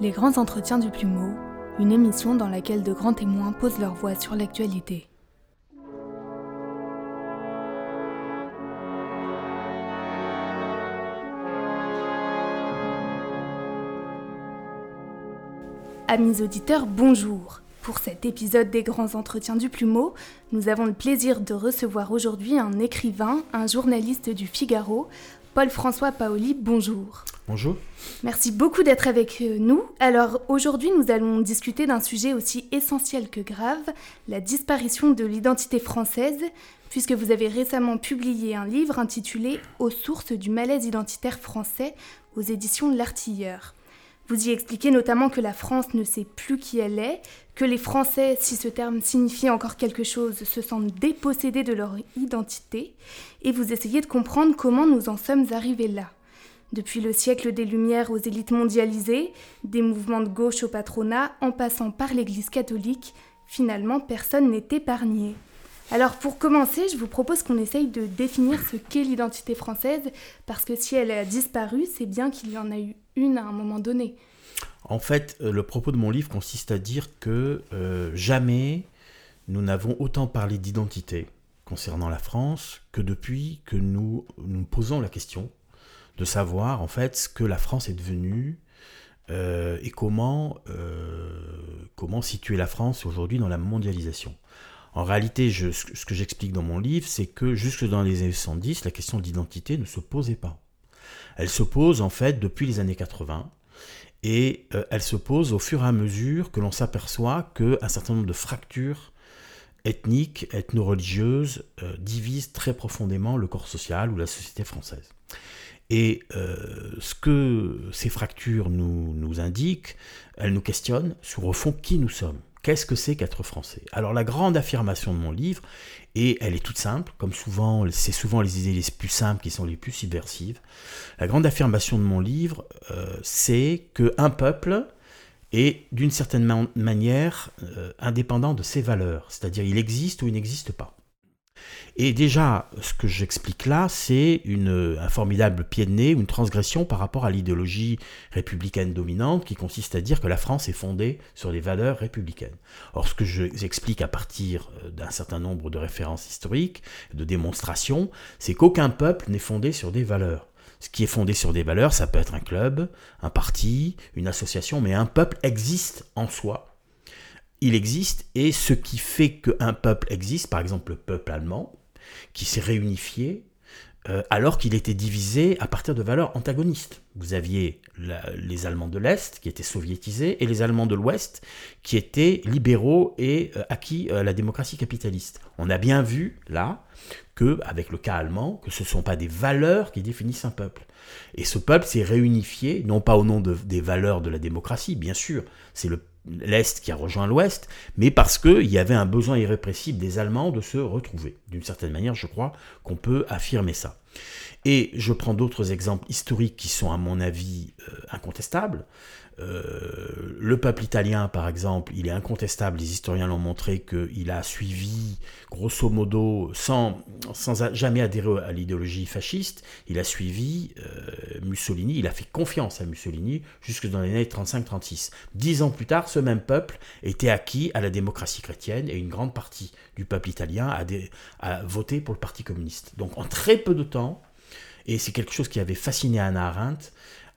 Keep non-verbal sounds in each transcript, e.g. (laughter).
Les grands entretiens du plumeau, une émission dans laquelle de grands témoins posent leur voix sur l'actualité. Amis auditeurs, bonjour. Pour cet épisode des grands entretiens du plumeau, nous avons le plaisir de recevoir aujourd'hui un écrivain, un journaliste du Figaro, Paul-François Paoli, bonjour. Bonjour. Merci beaucoup d'être avec nous. Alors aujourd'hui, nous allons discuter d'un sujet aussi essentiel que grave, la disparition de l'identité française, puisque vous avez récemment publié un livre intitulé Aux sources du malaise identitaire français aux éditions L'Artilleur. Vous y expliquez notamment que la France ne sait plus qui elle est, que les Français, si ce terme signifie encore quelque chose, se sentent dépossédés de leur identité, et vous essayez de comprendre comment nous en sommes arrivés là. Depuis le siècle des Lumières aux élites mondialisées, des mouvements de gauche au patronat, en passant par l'Église catholique, finalement personne n'est épargné. Alors pour commencer, je vous propose qu'on essaye de définir ce qu'est l'identité française, parce que si elle a disparu, c'est bien qu'il y en a eu une à un moment donné. En fait, euh, le propos de mon livre consiste à dire que euh, jamais nous n'avons autant parlé d'identité concernant la France que depuis que nous nous posons la question de savoir en fait ce que la France est devenue euh, et comment, comment situer la France aujourd'hui dans la mondialisation. En réalité, ce que j'explique dans mon livre, c'est que jusque dans les années 70, la question d'identité ne se posait pas. Elle se pose en fait depuis les années 80 et euh, elle se pose au fur et à mesure que l'on s'aperçoit qu'un certain nombre de fractures ethniques, ethno-religieuses euh, divisent très profondément le corps social ou la société française. Et euh, ce que ces fractures nous, indiquent, elles nous questionnent sur au fond qui nous sommes. Qu'est-ce que c'est qu'être français? Alors la grande affirmation de mon livre, et elle est toute simple, comme souvent, c'est souvent les idées les plus simples qui sont les plus subversives. La grande affirmation de mon livre, euh, c'est qu'un peuple est d'une certaine manière euh, indépendant de ses valeurs, c'est-à-dire il existe ou il n'existe pas. Et déjà, ce que j'explique là, c'est un formidable pied de nez, une transgression par rapport à l'idéologie républicaine dominante qui consiste à dire que la France est fondée sur les valeurs républicaines. Or, ce que j'explique à partir euh, d'un certain nombre de références historiques, de démonstrations, c'est qu'aucun peuple n'est fondé sur des valeurs. Ce qui est fondé sur des valeurs, ça peut être un club, un parti, une association, mais un peuple existe en soi il existe et ce qui fait qu'un peuple existe, par exemple le peuple allemand, qui s'est réunifié euh, alors qu'il était divisé à partir de valeurs antagonistes. Vous aviez les Allemands de l'Est qui étaient soviétisés et les Allemands de l'Ouest qui étaient libéraux et euh, acquis à la démocratie capitaliste. On a bien vu là que, avec le cas allemand, que ce ne sont pas des valeurs qui définissent un peuple. Et ce peuple s'est réunifié, non pas au nom des valeurs de la démocratie, bien sûr, c'est le l'Est qui a rejoint l'Ouest, mais parce qu'il y avait un besoin irrépressible des Allemands de se retrouver. D'une certaine manière, je crois qu'on peut affirmer ça. Et je prends d'autres exemples historiques qui sont, à mon avis, euh, incontestables. Euh, le peuple italien, par exemple, il est incontestable, les historiens l'ont montré, qu'il a suivi, grosso modo, sans, sans jamais adhérer à l'idéologie fasciste, il a suivi euh, Mussolini, il a fait confiance à Mussolini jusque dans les années 35-36. Dix ans plus tard, ce même peuple était acquis à la démocratie chrétienne et une grande partie du peuple italien a, a voté pour le Parti communiste. Donc en très peu de temps, et c'est quelque chose qui avait fasciné Anna Arendt,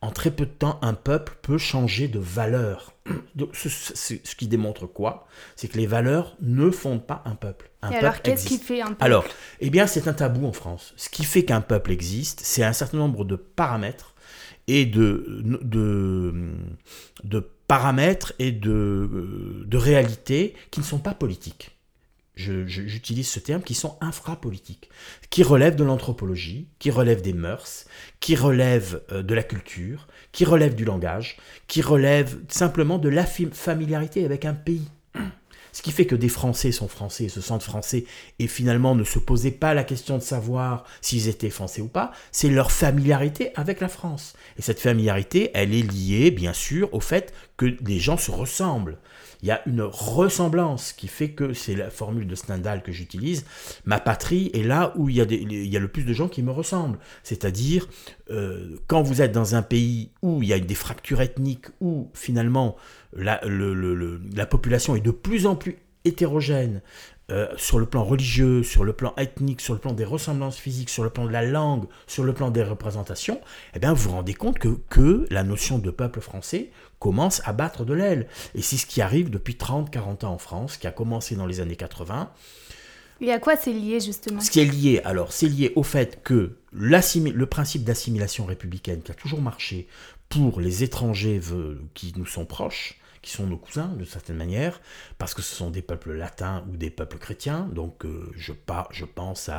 en très peu de temps, un peuple peut changer de valeur. (clears throat) ce, qui démontre quoi? C'est que les valeurs ne fondent pas un peuple. Un Et alors, qu'est-ce qui fait un peuple? Alors, eh bien, c'est un tabou en France. Ce qui fait qu'un peuple existe, c'est un certain nombre de paramètres et de, de, de paramètres et de, de réalités qui ne sont pas politiques j'utilise ce terme, qui sont infrapolitiques, qui relèvent de l'anthropologie, qui relèvent des mœurs, qui relèvent euh, de la culture, qui relèvent du langage, qui relèvent simplement de la familiarité avec un pays. Ce qui fait que des Français sont Français se sentent Français et finalement ne se posaient pas la question de savoir s'ils étaient Français ou pas, c'est leur familiarité avec la France. Et cette familiarité, elle est liée bien sûr au fait que les gens se ressemblent il y a une ressemblance qui fait que c'est la formule de Stendhal que j'utilise. Ma patrie est là où il y, a il y a le plus de gens qui me ressemblent. C'est-à-dire, euh, quand vous êtes dans un pays où il y a des fractures ethniques, où finalement la, la population est de plus en plus hétérogène, euh, sur le plan religieux, sur le plan ethnique, sur le plan des ressemblances physiques, sur le plan de la langue, sur le plan des représentations, eh bien vous vous rendez compte que, que la notion de peuple français commence à battre de l'aile. Et c'est ce qui arrive depuis 30-40 ans en France, qui a commencé dans les années 80. Et à quoi c'est lié justement Ce qui est lié, alors, c'est lié au fait que le principe d'assimilation républicaine qui a toujours marché pour les étrangers qui nous sont proches, qui sont nos cousins de certaine manière, parce que ce sont des peuples latins ou des peuples chrétiens. Donc euh, je, je pense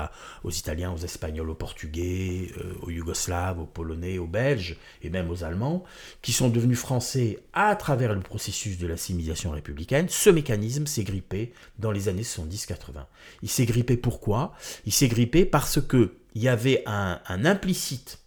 aux Italiens, aux Espagnols, aux Portugais, euh, aux Yougoslaves, aux Polonais, aux Belges et même aux Allemands, qui sont devenus français à travers le processus de l'assimilation républicaine. Ce mécanisme s'est grippé dans les années 70-80. Il s'est grippé pourquoi? Il s'est grippé parce que il y avait un implicite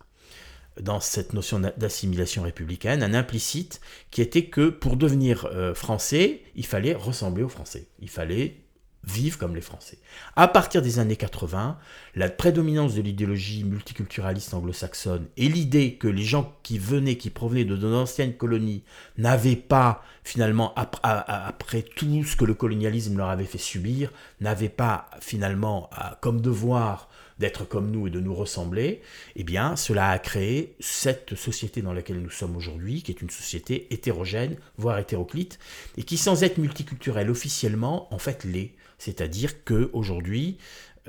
dans cette notion d'assimilation républicaine, un implicite qui était que pour devenir euh, français, il fallait ressembler aux Français. Il fallait vivre comme les Français. À partir des années 80, la prédominance de l'idéologie multiculturaliste anglo-saxonne et l'idée que les gens qui venaient, qui provenaient de nos anciennes colonies, n'avaient pas, finalement, après tout ce que le colonialisme leur avait fait subir, n'avaient pas, finalement, comme devoir d'être comme nous et de nous ressembler, eh bien, cela a créé cette société dans laquelle nous sommes aujourd'hui, qui est une société hétérogène, voire hétéroclite, et qui, sans être multiculturelle officiellement, en fait l'est. C'est-à-dire que aujourd'hui,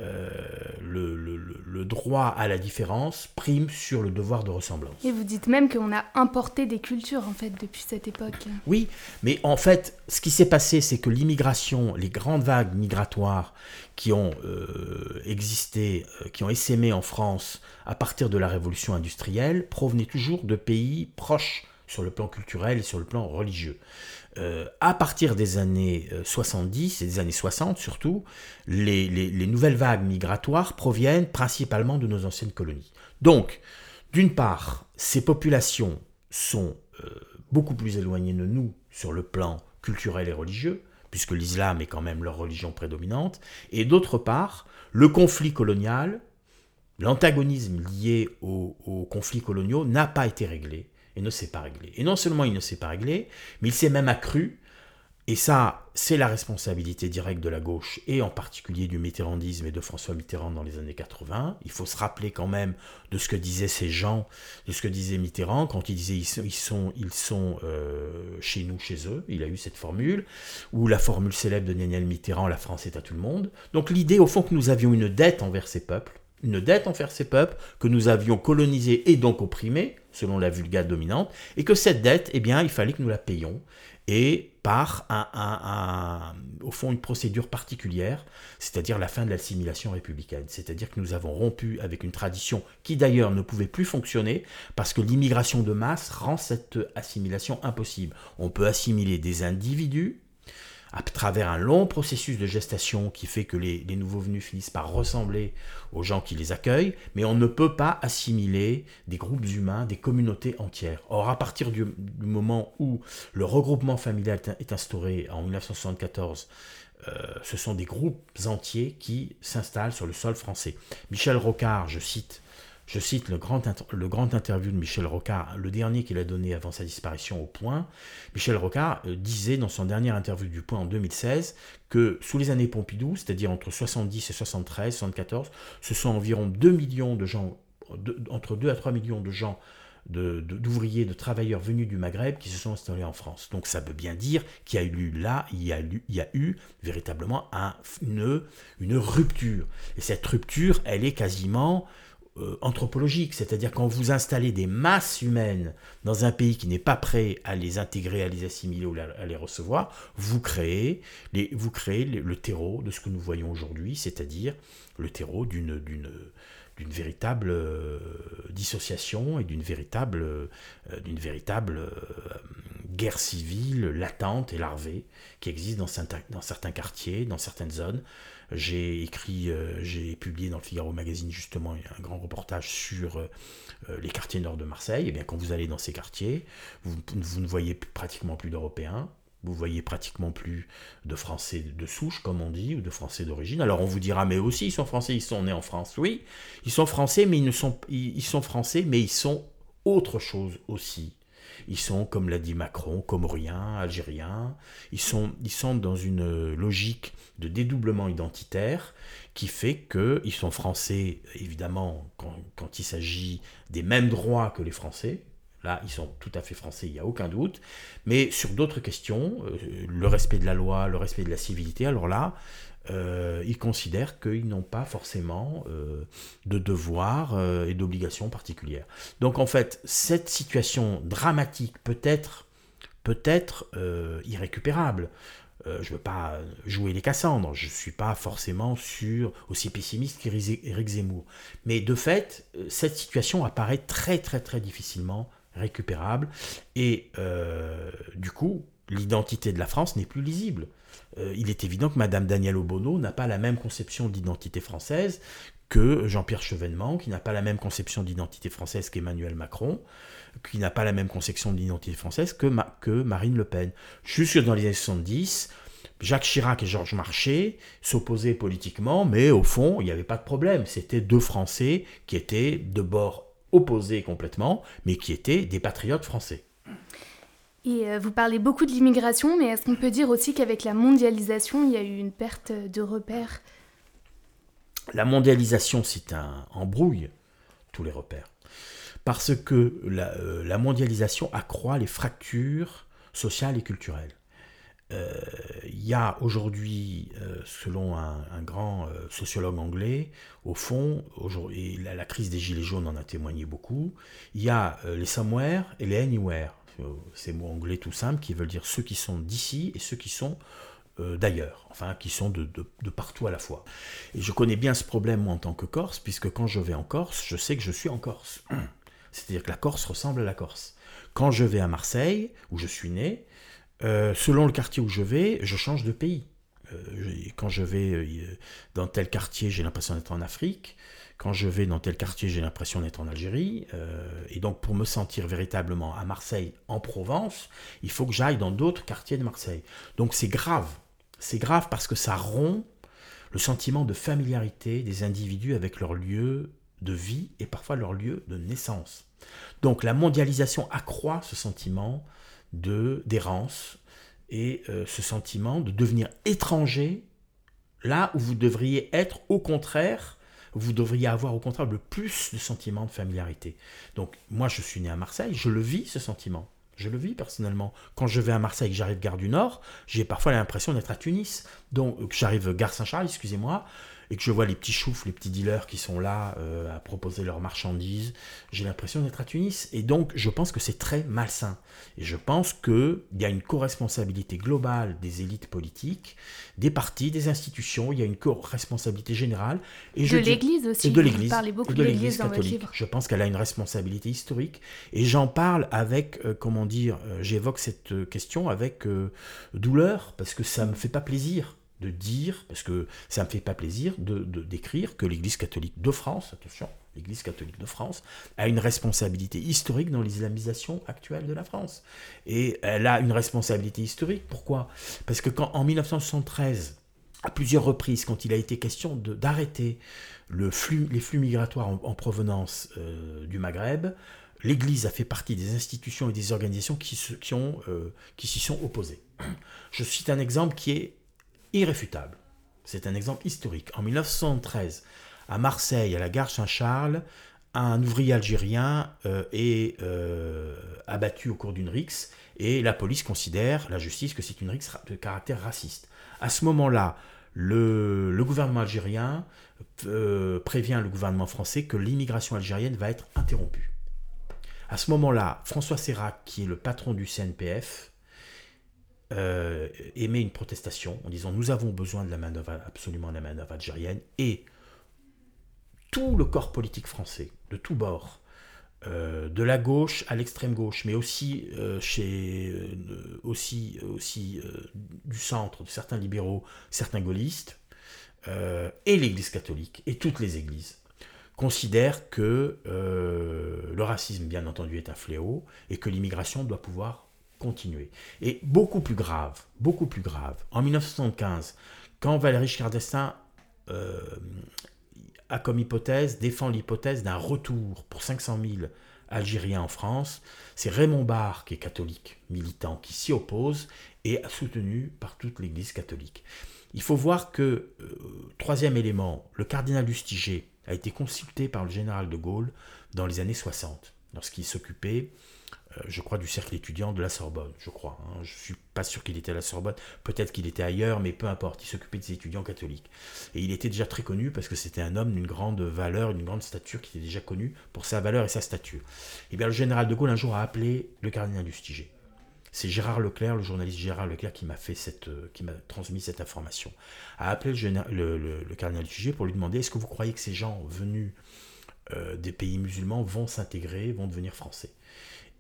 euh, le, le, droit à la différence prime sur le devoir de ressemblance. Et vous dites même qu'on a importé des cultures en fait depuis cette époque. Oui, mais en fait, ce qui s'est passé, c'est que l'immigration, les grandes vagues migratoires qui ont euh, existé, euh, qui ont essaimé en France à partir de la révolution industrielle, provenaient toujours de pays proches sur le plan culturel et sur le plan religieux. Euh, à partir des années 70 euh, et des années 60 surtout, les, nouvelles vagues migratoires proviennent principalement de nos anciennes colonies. Donc, d'une part, ces populations sont euh, beaucoup plus éloignées de nous sur le plan culturel et religieux, puisque l'islam est quand même leur religion prédominante, et d'autre part, le conflit colonial, l'antagonisme lié aux conflits coloniaux n'a pas été réglé et ne s'est pas réglé. Et non seulement il ne s'est pas réglé, mais il s'est même accru. Et ça, c'est la responsabilité directe de la gauche, et en particulier du mitterrandisme et de François Mitterrand dans les années 80. Il faut se rappeler quand même de ce que disaient ces gens, de ce que disait Mitterrand quand il disait ils sont, ils sont, euh, chez nous, chez eux. Il a eu cette formule, ou la formule célèbre de Daniel Mitterrand, la France est à tout le monde. Donc l'idée, au fond, que nous avions une dette envers ces peuples, une dette envers ces peuples que nous avions colonisés et donc opprimés, selon la vulgate dominante, et que cette dette, eh bien, il fallait que nous la payions, et par, un, au fond, une procédure particulière, c'est-à-dire la fin de l'assimilation républicaine. C'est-à-dire que nous avons rompu avec une tradition qui d'ailleurs ne pouvait plus fonctionner, parce que l'immigration de masse rend cette assimilation impossible. On peut assimiler des individus, à travers un long processus de gestation qui fait que les, nouveaux venus finissent par ressembler aux gens qui les accueillent, mais on ne peut pas assimiler des groupes humains, des communautés entières. Or, à partir du, moment où le regroupement familial est instauré en 1974, euh, ce sont des groupes entiers qui s'installent sur le sol français. Michel Rocard, je cite, je cite le grand, interview de Michel Rocard, le dernier qu'il a donné avant sa disparition au Point. Michel Rocard euh, disait dans son dernière interview du Point en 2016 que sous les années Pompidou, c'est-à-dire entre 70 et 73, 74, ce sont environ 2 millions de gens, entre 2 à 3 millions de gens d'ouvriers, de, travailleurs venus du Maghreb qui se sont installés en France. Donc ça veut bien dire qu'il y a eu là, il y a eu, il y a eu véritablement un, une, une rupture. Et cette rupture, elle est quasiment euh, anthropologique, c'est-à-dire quand vous installez des masses humaines dans un pays qui n'est pas prêt à les intégrer, à les assimiler ou à les recevoir, vous créez, les, vous créez le terreau de ce que nous voyons aujourd'hui, c'est-à-dire le terreau d'une d'une véritable euh, dissociation et d'une véritable, euh, véritable guerre civile latente et larvée qui existe dans, certains quartiers, dans certaines zones, j'ai écrit, euh, j'ai publié dans le Figaro Magazine justement un grand reportage sur euh, les quartiers nord de Marseille. Et eh bien quand vous allez dans ces quartiers, vous, ne voyez pratiquement plus d'Européens. Vous voyez pratiquement plus de Français de souche, comme on dit, ou de Français d'origine. Alors on vous dira, mais aussi ils sont Français, ils sont nés en France. Oui, ils sont Français, mais ils ne sont, ils sont Français, mais ils sont autre chose aussi. Ils sont, comme l'a dit Macron, comoriens, algériens. Ils sont, ils sont dans une logique de dédoublement identitaire qui fait qu'ils sont français, évidemment, quand, quand il s'agit des mêmes droits que les Français, Là, ils sont tout à fait français, il n'y a aucun doute. Mais sur d'autres questions, euh, le respect de la loi, le respect de la civilité, alors là, euh, ils considèrent qu'ils n'ont pas forcément euh, de devoirs et d'obligations particulières. Donc en fait, cette situation dramatique peut être, peut être irrécupérable. je ne veux pas jouer les Cassandres, je ne suis pas forcément sur, aussi pessimiste qu'Éric Zemmour. Mais de fait, cette situation apparaît très très très difficilement récupérable. Et euh, du coup, l'identité de la France n'est plus lisible. Euh, il est évident que Madame Danielle Obono n'a pas la même conception d'identité française que Jean-Pierre Chevènement, qui n'a pas la même conception d'identité française qu'Emmanuel Macron, qui n'a pas la même conception d'identité française que, Marine Le Pen. Jusque dans les années 70, Jacques Chirac et Georges Marchais s'opposaient politiquement, mais au fond, il n'y avait pas de problème. C'était deux Français qui étaient de bord opposés complètement, mais qui étaient des patriotes français. Et euh, vous parlez beaucoup de l'immigration, mais est-ce qu'on peut dire aussi qu'avec la mondialisation, il y a eu une perte de repères? La mondialisation, c'est un embrouille tous les repères. Parce que la, euh, la mondialisation accroît les fractures sociales et culturelles. Euh, il y a aujourd'hui, euh, selon un, grand euh, sociologue anglais, au fond, et la, crise des Gilets jaunes en a témoigné beaucoup, il y a les somewhere et les anywhere, ces mots anglais tout simples qui veulent dire ceux qui sont d'ici et ceux qui sont d'ailleurs, enfin qui sont de, de, partout à la fois. Et je connais bien ce problème moi en tant que Corse, puisque quand je vais en Corse, je sais que je suis en Corse. (clears throat) C'est-à-dire que la Corse ressemble à la Corse. Quand je vais à Marseille, où je suis né, euh, selon le quartier où je vais, je change de pays. Euh, quand je vais euh, dans tel quartier, j'ai l'impression d'être en Afrique. Quand je vais dans tel quartier, j'ai l'impression d'être en Algérie. et donc, pour me sentir véritablement à Marseille, en Provence, il faut que j'aille dans d'autres quartiers de Marseille. Donc, c'est grave. C'est grave parce que ça rompt le sentiment de familiarité des individus avec leur lieu de vie et parfois leur lieu de naissance. Donc, la mondialisation accroît ce sentiment de d'errance et euh, ce sentiment de devenir étranger là où vous devriez être au contraire vous devriez avoir au contraire le plus de sentiment de familiarité. Donc moi je suis né à Marseille, je le vis ce sentiment. Je le vis personnellement. Quand je vais à Marseille, j'arrive gare du Nord, j'ai parfois l'impression d'être à Tunis. Donc, j'arrive gare Saint-Charles, excusez-moi, et que je vois les petits choufs, les petits dealers qui sont là euh, à proposer leurs marchandises, j'ai l'impression d'être à Tunis. Et donc, je pense que c'est très malsain. Et je pense qu'il y a une co-responsabilité globale des élites politiques, des partis, des institutions, il y a une co-responsabilité générale. Et de l'Église aussi. Et de l'Église. beaucoup de l'Église catholique. Je pense qu'elle a une responsabilité historique. Et j'en parle avec, euh, comment dire, euh, j'évoque cette question avec douleur, parce que ça ne me fait pas plaisir de dire, parce que ça ne me fait pas plaisir, de, d'écrire que l'Église catholique de France, attention, l'Église catholique de France, a une responsabilité historique dans l'islamisation actuelle de la France. Et elle a une responsabilité historique. Pourquoi? Parce que quand en 1973, à plusieurs reprises, quand il a été question d'arrêter le flux, les flux migratoires en, provenance euh, du Maghreb, l'Église a fait partie des institutions et des organisations qui, euh, qui s'y sont opposées. Je cite un exemple qui est irréfutable. C'est un exemple historique. En 1973, à Marseille, à la gare Saint-Charles, un ouvrier algérien euh, est euh, abattu au cours d'une rixe et la police considère, la justice, que c'est une rixe de caractère raciste. À ce moment-là, le, gouvernement algérien euh, prévient le gouvernement français que l'immigration algérienne va être interrompue. À ce moment-là, François Serrac, qui est le patron du CNPF, euh, émet une protestation en disant nous avons besoin de la manœuvre, absolument de la manœuvre algérienne, et tout le corps politique français, de tous bords, euh, de la gauche à l'extrême gauche, mais aussi, euh, chez, aussi, aussi du centre, de certains libéraux, certains gaullistes, et l'Église catholique, et toutes les églises, considèrent que le racisme, bien entendu, est un fléau, et que l'immigration doit pouvoir continuer. Et beaucoup plus grave, beaucoup plus grave, en 1975, quand Valéry Giscard euh, a comme hypothèse, défend l'hypothèse d'un retour pour 500 000 Algériens en France, c'est Raymond Barre, qui est catholique, militant, qui s'y oppose et soutenu par toute l'Église catholique. Il faut voir que, euh, troisième élément, le cardinal Lustiger a été consulté par le général de Gaulle dans les années 60, lorsqu'il s'occupait je crois, du cercle étudiant de la Sorbonne, je crois. Hein. Je ne suis pas sûr qu'il était à la Sorbonne, peut-être qu'il était ailleurs, mais peu importe, il s'occupait des étudiants catholiques. Et il était déjà très connu parce que c'était un homme d'une grande valeur, d'une grande stature, qui était déjà connu pour sa valeur et sa stature. Et eh bien le général de Gaulle un jour a appelé le cardinal Lustiger. C'est Gérard Leclerc, le journaliste Gérard Leclerc, qui m'a fait cette, euh, qui m'a transmis cette information. A appelé le, le, cardinal Lustiger pour lui demander est-ce que vous croyez que ces gens venus euh, des pays musulmans vont s'intégrer, vont devenir français?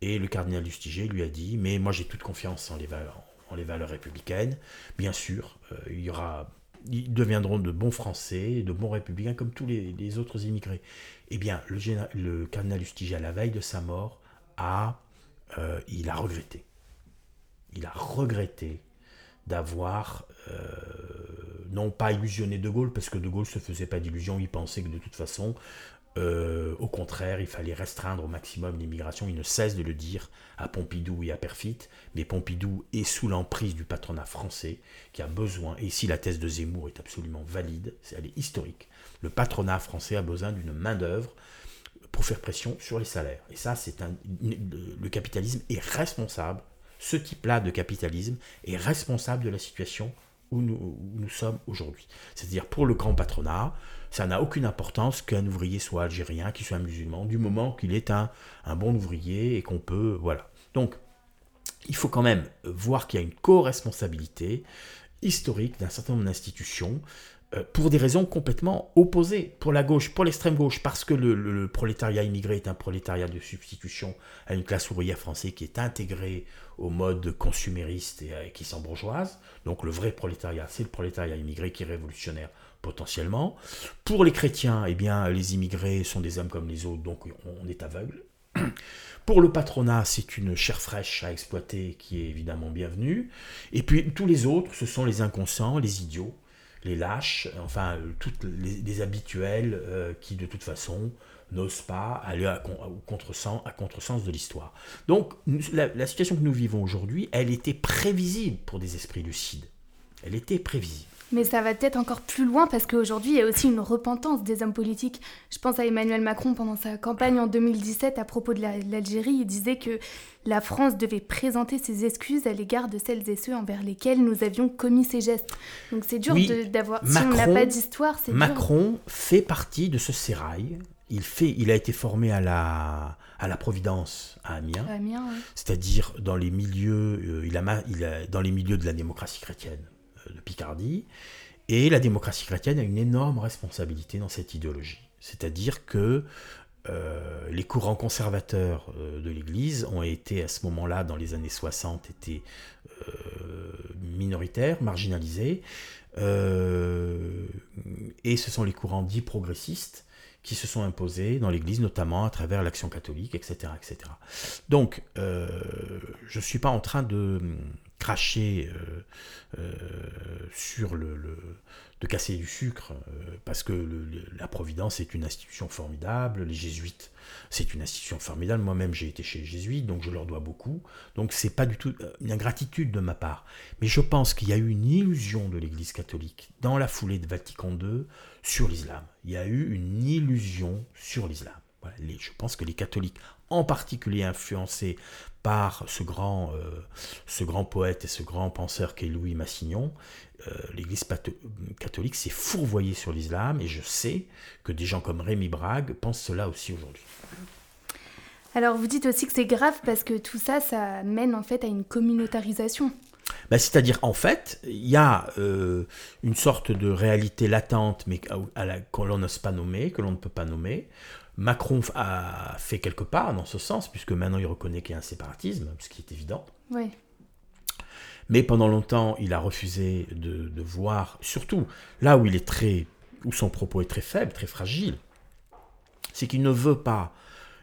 Et le cardinal Lustiger lui a dit, mais moi j'ai toute confiance en les valeurs, républicaines. Bien sûr, euh, il y aura, ils deviendront de bons Français, de bons républicains comme tous les, autres immigrés. Eh bien, le, cardinal Lustiger, à la veille de sa mort, a, euh, il a regretté. Il a regretté d'avoir euh, non pas illusionné De Gaulle, parce que De Gaulle se faisait pas d'illusions, il pensait que de toute façon, euh, au contraire, il fallait restreindre au maximum l'immigration. Il ne cesse de le dire à Pompidou et à Perfit, mais Pompidou est sous l'emprise du patronat français qui a besoin, et ici la thèse de Zemmour est absolument valide, elle est historique, le patronat français a besoin d'une main-d'œuvre pour faire pression sur les salaires. Et ça, c'est le capitalisme est responsable, ce type-là de capitalisme est responsable de la situation où nous, sommes aujourd'hui. C'est-à-dire pour le grand patronat, ça n'a aucune importance qu'un ouvrier soit algérien, qu'il soit musulman, du moment qu'il est un, un bon ouvrier et qu'on peut... Voilà. Donc, il faut quand même voir qu'il y a une co-responsabilité historique d'un certain nombre d'institutions pour des raisons complètement opposées. Pour la gauche, pour l'extrême gauche, parce que le, prolétariat immigré est un prolétariat de substitution à une classe ouvrière française qui est intégrée au mode consumériste et, euh, qui s'embourgeoise. Donc le vrai prolétariat, c'est le prolétariat immigré qui est révolutionnaire potentiellement. Pour les chrétiens, eh bien, les immigrés sont des hommes comme les autres, donc on est aveugle. (clears throat) Pour le patronat, c'est une chair fraîche à exploiter qui est évidemment bienvenue. Et puis tous les autres, ce sont les inconscients, les idiots, les lâches, enfin toutes les, habituels euh, qui de toute façon n'osent pas aller à, contresens, à contresens de l'histoire. Donc la situation que nous vivons aujourd'hui, elle était prévisible pour des esprits lucides. Elle était prévisible. Mais ça va peut-être encore plus loin parce qu'aujourd'hui, il y a aussi une repentance des hommes politiques. Je pense à Emmanuel Macron pendant sa campagne en 2017 à propos de l'Algérie. Il disait que la France devait présenter ses excuses à l'égard de celles et ceux envers lesquels nous avions commis ces gestes. Donc c'est dur d'avoir... Si on n'a pas d'histoire, c'est Macron fait partie de ce sérail. Il, fait, il a été formé à la, à la Providence à Amiens, c'est-à-dire dans les milieux, euh, il a, il a, dans les milieux de la démocratie chrétienne de Picardie. Et la démocratie chrétienne a une énorme responsabilité dans cette idéologie. C'est-à-dire que euh, les courants conservateurs euh, de l'Église ont été à ce moment-là, dans les années 60, étaient euh, minoritaires, marginalisés. et ce sont les courants dits progressistes qui se sont imposés dans l'Église, notamment à travers l'action catholique, etc. etc. Donc, je ne suis pas en train de cracher euh, euh, sur le, de casser du sucre, euh, parce que la Providence est une institution formidable, les jésuites c'est une institution formidable, moi-même j'ai été chez les jésuites, donc je leur dois beaucoup, donc c'est pas du tout une ingratitude de ma part, mais je pense qu'il y a eu une illusion de l'Église catholique dans la foulée de Vatican II sur l'islam, il y a eu une illusion sur l'islam. je pense que les catholiques, en particulier influencés par ce grand, euh, ce grand poète et ce grand penseur qu'est Louis Massignon, euh, l'Église catholique s'est fourvoyée sur l'islam et je sais que des gens comme Rémi Brague pensent cela aussi aujourd'hui. Alors vous dites aussi que c'est grave parce que tout ça, ça mène en fait à une communautarisation. Bah, c'est-à-dire, en fait, il y a euh, une sorte de réalité latente, mais à la, que l'on n'ose pas nommer, que l'on ne peut pas nommer, Macron a fait quelque part dans ce sens, puisque maintenant il reconnaît qu'il y a un séparatisme, ce qui est évident. Oui. Mais pendant longtemps, il a refusé de, voir, surtout là où il est très, où son propos est très faible, très fragile, c'est qu'il ne veut pas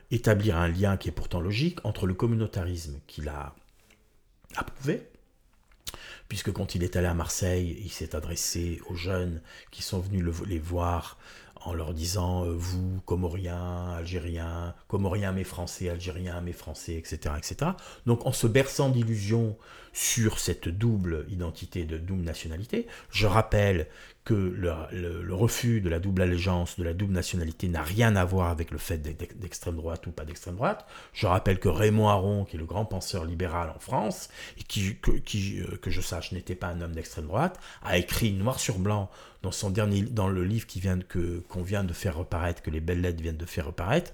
établir un lien qui est pourtant logique entre le communautarisme qu'il a approuvé puisque quand il est allé à Marseille, il s'est adressé aux jeunes qui sont venus les voir en leur disant euh, vous, Comoriens, Algériens, Comoriens mais Français, Algériens mais Français, etc. etc. Donc en se berçant d'illusions sur cette double identité de double nationalité, je rappelle que le, refus de la double allégeance, de la double nationalité n'a rien à voir avec le fait d'être d'extrême droite ou pas d'extrême droite. Je rappelle que Raymond Aron, qui est le grand penseur libéral en France, et qui, que, euh, je sache n'était pas un homme d'extrême droite, a écrit noir sur blanc dans son dernier, dans le livre qui vient que qu'on vient de faire reparaître, que les belles lettres viennent de faire reparaître,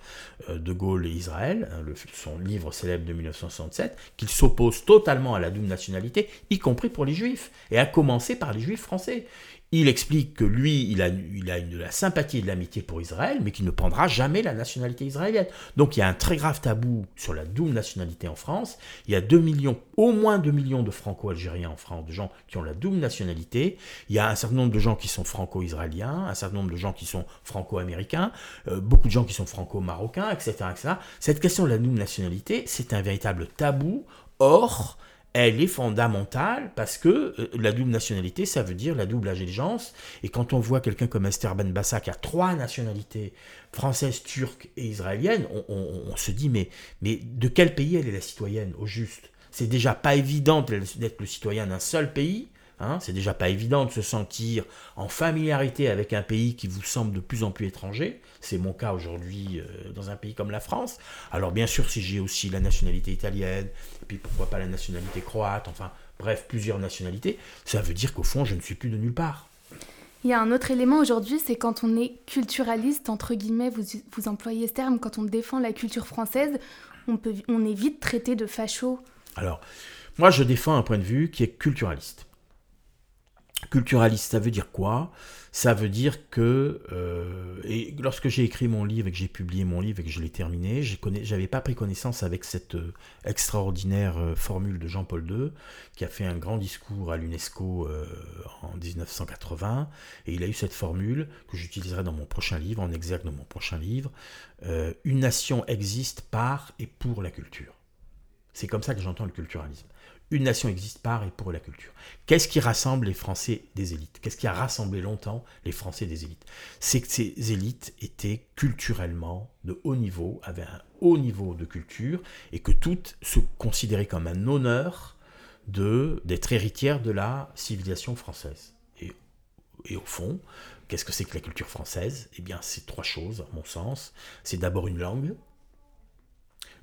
euh, De Gaulle et Israël, hein, son livre célèbre de 1967, qu'il s'oppose totalement à la double nationalité, y compris pour les juifs, et à commencer par les juifs français. Il explique que lui, il a, il a une, de la sympathie et de l'amitié pour Israël, mais qu'il ne prendra jamais la nationalité israélienne. Donc il y a un très grave tabou sur la double nationalité en France. Il y a 2 millions, au moins 2 millions de franco-algériens en France, de gens qui ont la double nationalité. Il y a un certain nombre de gens qui sont franco-israéliens, un certain nombre de gens qui sont franco-américains, euh, beaucoup de gens qui sont franco-marocains, etc., etc. Cette question de la double nationalité, c'est un véritable tabou. Or, elle est fondamentale parce que euh, la double nationalité, ça veut dire la double allégeance. Et quand on voit quelqu'un comme Esther Ben Bassa qui a trois nationalités, française, turque et israélienne, on, se dit mais, mais de quel pays elle est la citoyenne au juste? C'est déjà pas évident d'être le citoyen d'un seul pays. Hein, c'est déjà pas évident de se sentir en familiarité avec un pays qui vous semble de plus en plus étranger. C'est mon cas aujourd'hui euh, dans un pays comme la France. Alors bien sûr, si j'ai aussi la nationalité italienne, et puis pourquoi pas la nationalité croate, enfin bref, plusieurs nationalités, ça veut dire qu'au fond, je ne suis plus de nulle part. Il y a un autre élément aujourd'hui, c'est quand on est culturaliste, entre guillemets, vous, vous employez ce terme, quand on défend la culture française, on, peut, on est vite traité de facho. Alors, moi je défends un point de vue qui est culturaliste. Culturaliste, ça veut dire quoi? Ça veut dire que, euh, et lorsque j'ai écrit mon livre et que j'ai publié mon livre et que je l'ai terminé, j'avais pas pris connaissance avec cette euh, extraordinaire euh, formule de Jean-Paul II, qui a fait un grand discours à l'UNESCO en 1980, et il a eu cette formule que j'utiliserai dans mon prochain livre, en exergue dans mon prochain livre, une nation existe par et pour la culture. C'est comme ça que j'entends le culturalisme une nation existe par et pour la culture. Qu'est-ce qui rassemble les Français des élites? Qu'est-ce qui a rassemblé longtemps les Français des élites? C'est que ces élites étaient culturellement de haut niveau, avaient un haut niveau de culture, et que toutes se considéraient comme un honneur de d'être héritières de la civilisation française. Et, et au fond, qu'est-ce que c'est que la culture française? Eh bien, c'est trois choses, à mon sens. C'est d'abord une langue,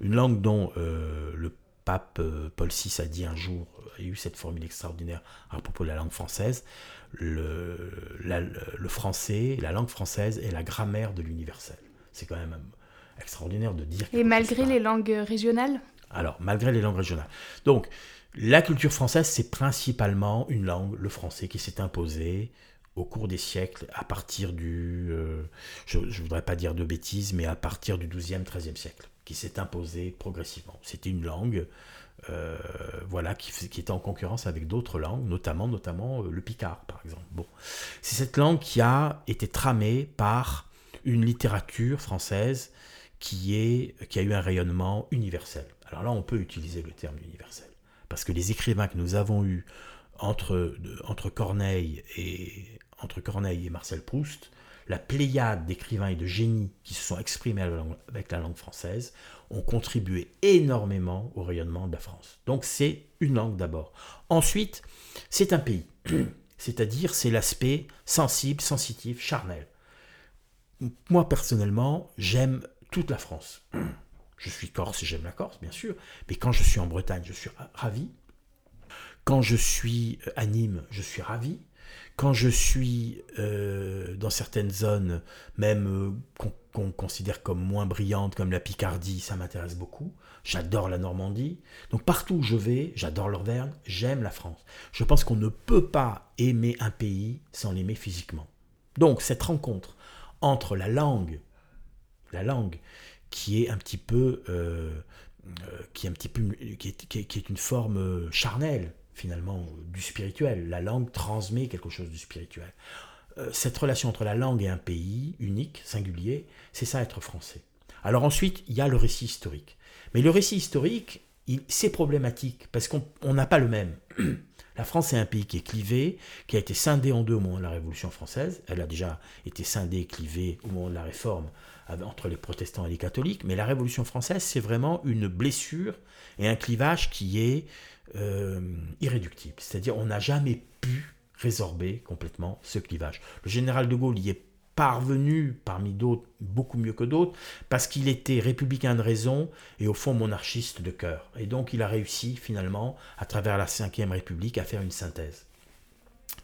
une langue dont euh, le pape euh, Paul VI a dit un jour, a eu cette formule extraordinaire à propos de la langue française, le, le français, la langue française est la grammaire de l'universel. C'est quand même extraordinaire de dire. Et malgré les langues régionales? Alors, malgré les langues régionales. Donc, la culture française, c'est principalement une langue, le français, qui s'est imposée au cours des siècles, à partir du, euh, je ne voudrais pas dire de bêtises, mais à partir du 12e, 13e siècle qui s'est imposée progressivement. C'était une langue euh, voilà, qui, était en concurrence avec d'autres langues, notamment, notamment euh, le picard, par exemple. Bon. C'est cette langue qui a été tramée par une littérature française qui, est, qui a eu un rayonnement universel. Alors là, on peut utiliser le terme universel, parce que les écrivains que nous avons eus entre, entre, Corneille, et, entre Corneille et Marcel Proust la pléiade d'écrivains et de génies qui se sont exprimés avec la langue française ont contribué énormément au rayonnement de la France. Donc c'est une langue d'abord. Ensuite, c'est un pays, (clears throat) c'est-à-dire c'est l'aspect sensible, sensitif, charnel. Moi personnellement, j'aime toute la France. (clears throat) Je suis corse et j'aime la Corse, bien sûr, mais quand je suis en Bretagne, je suis ravi. Quand je suis à Nîmes, je suis ravi quand je suis euh, dans certaines zones, même euh, qu'on considère comme moins brillantes, comme la Picardie, ça m'intéresse beaucoup. J'adore la Normandie. Donc partout où je vais, j'adore l'Auvergne, j'aime la France. Je pense qu'on ne peut pas aimer un pays sans l'aimer physiquement. Donc cette rencontre entre la langue, la langue qui est un petit peu, euh, qui est un petit peu, qui est une forme charnelle, finalement du spirituel. La langue transmet quelque chose du spirituel. Euh, cette relation entre la langue et un pays unique, singulier, c'est ça être français. Alors ensuite, il y a le récit historique. Mais le récit historique, c'est problématique parce qu'on n'a pas le même. (clears throat) La France est un pays qui est clivé, qui a été scindé en deux au moment de la Révolution française. Elle a déjà été scindée clivée au moment de la Réforme entre les protestants et les catholiques. Mais la Révolution française, c'est vraiment une blessure et un clivage qui est euh, irréductible. C'est-à-dire on n'a jamais pu résorber complètement ce clivage. Le général de Gaulle y est parvenu parmi d'autres, beaucoup mieux que d'autres, parce qu'il était républicain de raison et au fond monarchiste de cœur. Et donc il a réussi finalement, à travers la Ve République, à faire une synthèse.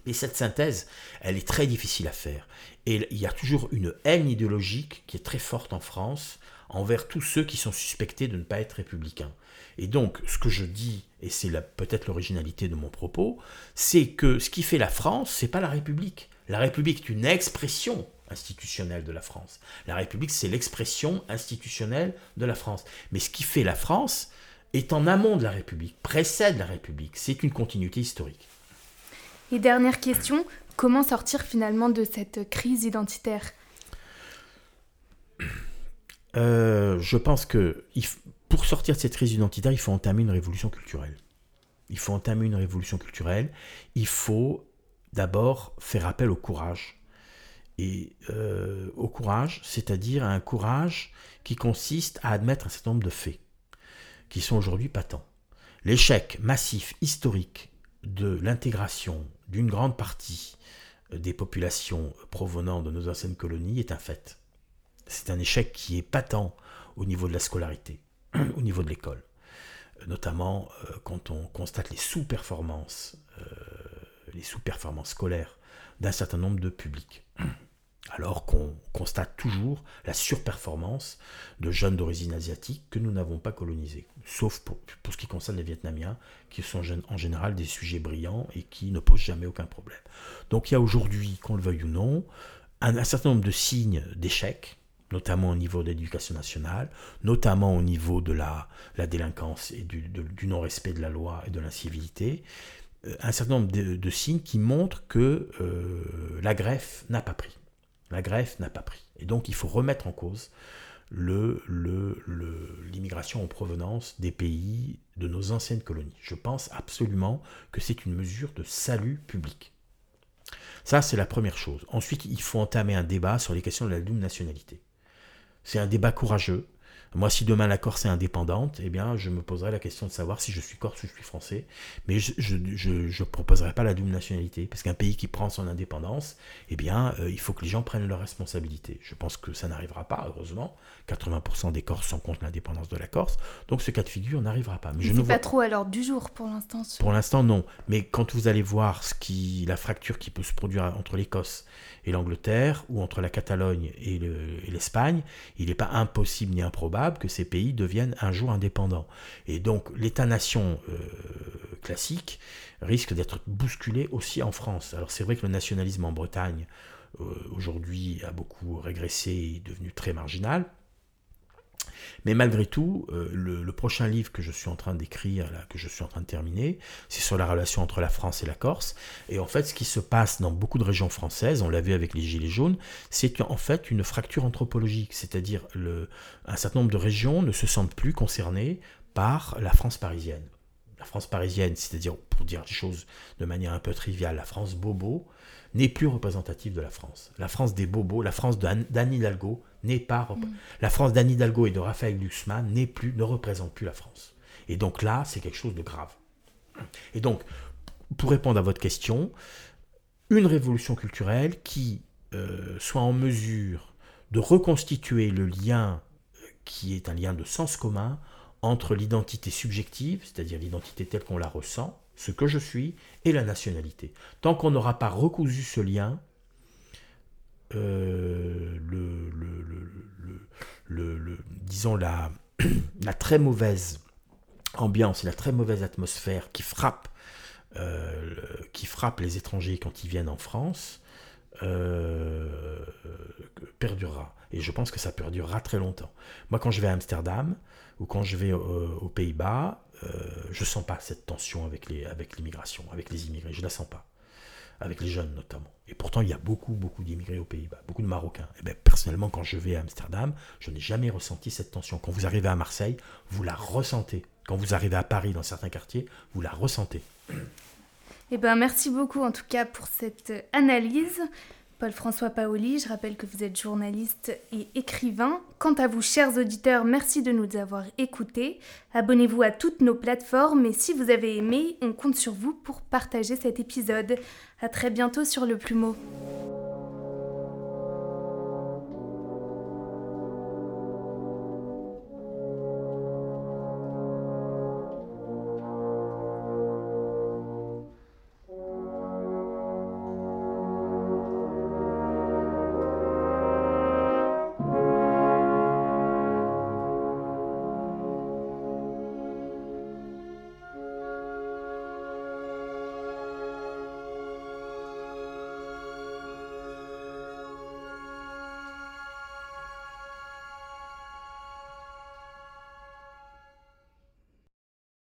Et cette synthèse, elle est très difficile à faire. Et il y a toujours une haine idéologique qui est très forte en France envers tous ceux qui sont suspectés de ne pas être républicains. Et donc, ce que je dis, et c'est peut-être l'originalité de mon propos, c'est que ce qui fait la France, c'est pas la République. La République est une expression institutionnelle de la France. La République, c'est l'expression institutionnelle de la France. Mais ce qui fait la France est en amont de la République, précède la République. C'est une continuité historique. Et dernière question, comment sortir finalement de cette crise identitaire euh, Je pense que pour sortir de cette crise identitaire, il faut entamer une révolution culturelle. Il faut entamer une révolution culturelle. Il faut d'abord faire appel au courage et euh, au courage, c'est-à-dire un courage qui consiste à admettre un certain nombre de faits qui sont aujourd'hui patents. L'échec massif historique de l'intégration d'une grande partie des populations provenant de nos anciennes colonies est un fait. C'est un échec qui est patent au niveau de la scolarité, (clears throat) au niveau de l'école, notamment euh, quand on constate les sous-performances, euh, les sous-performances scolaires d'un certain nombre de publics (clears throat) alors qu'on constate toujours la surperformance de jeunes d'origine asiatique que nous n'avons pas colonisés, sauf pour, ce qui concerne les Vietnamiens, qui sont en général des sujets brillants et qui ne posent jamais aucun problème. Donc il y a aujourd'hui, qu'on le veuille ou non, un, certain nombre de signes d'échec, notamment au niveau de l'éducation nationale, notamment au niveau de la, délinquance et du, non-respect de la loi et de l'incivilité, euh, un certain nombre de, signes qui montrent que euh, la greffe n'a pas pris. La greffe n'a pas pris. Et donc il faut remettre en cause l'immigration en provenance des pays de nos anciennes colonies. Je pense absolument que c'est une mesure de salut public. Ça, c'est la première chose. Ensuite, il faut entamer un débat sur les questions de la double nationalité. C'est un débat courageux. Moi, si demain la Corse est indépendante, eh bien, je me poserai la question de savoir si je suis corse ou je suis français. Mais je ne proposerai pas la double nationalité. Parce qu'un pays qui prend son indépendance, eh bien, euh, il faut que les gens prennent leurs responsabilités. Je pense que ça n'arrivera pas, heureusement. 80% des Corses sont contre l'indépendance de la Corse. Donc, ce cas de figure n'arrivera pas. Mais je ne pas trop à l'ordre du jour pour l'instant. Pour l'instant, non. Mais quand vous allez voir ce qui, la fracture qui peut se produire entre l'Écosse et l'Angleterre, ou entre la Catalogne et l'Espagne, il n'est pas impossible ni improbable que ces pays deviennent un jour indépendants. Et donc l'État-nation euh, classique risque d'être bousculé aussi en France. Alors c'est vrai que le nationalisme en Bretagne euh, aujourd'hui a beaucoup régressé et est devenu très marginal. Mais malgré tout, euh, le, prochain livre que je suis en train d'écrire, que je suis en train de terminer, c'est sur la relation entre la France et la Corse. Et en fait, ce qui se passe dans beaucoup de régions françaises, on l'a vu avec les Gilets jaunes, c'est en fait une fracture anthropologique. C'est-à-dire un certain nombre de régions ne se sentent plus concernées par la France parisienne. La France parisienne, c'est-à-dire, pour dire les choses de manière un peu triviale, la France bobo, n'est plus représentative de la France. La France des bobos, la France d'Anne Hidalgo n'est pas mm. la France d'Anne Hidalgo et de Raphaël Glucksmann n'est plus ne représente plus la France. Et donc là, c'est quelque chose de grave. Et donc, pour répondre à votre question, une révolution culturelle qui euh, soit en mesure de reconstituer le lien euh, qui est un lien de sens commun entre l'identité subjective, c'est-à-dire l'identité telle qu'on la ressent, ce que je suis, et la nationalité. Tant qu'on n'aura pas recousu ce lien, euh, le, disons (clears throat) la, très mauvaise ambiance la très mauvaise atmosphère qui frappe, euh, qui frappe les étrangers quand ils viennent en France euh, perdurera. Et je pense que ça perdurera très longtemps. Moi, quand je vais à Amsterdam ou quand je vais aux Pays-Bas, euh, je sens pas cette tension avec les avec l'immigration, avec les immigrés. Je la sens pas avec les jeunes notamment. Et pourtant, il y a beaucoup, beaucoup d'immigrés aux Pays-Bas, beaucoup de Marocains. Et eh bien, personnellement, quand je vais à Amsterdam, je n'ai jamais ressenti cette tension. Quand vous arrivez à Marseille, vous la ressentez. Quand vous arrivez à Paris, dans certains quartiers, vous la ressentez. Eh ben, merci beaucoup en tout cas pour cette analyse. Paul-François Paoli, je rappelle que vous êtes journaliste et écrivain. Quant à vous, chers auditeurs, merci de nous avoir écoutés. Abonnez-vous à toutes nos plateformes et si vous avez aimé, on compte sur vous pour partager cet épisode. À très bientôt sur le plumeau.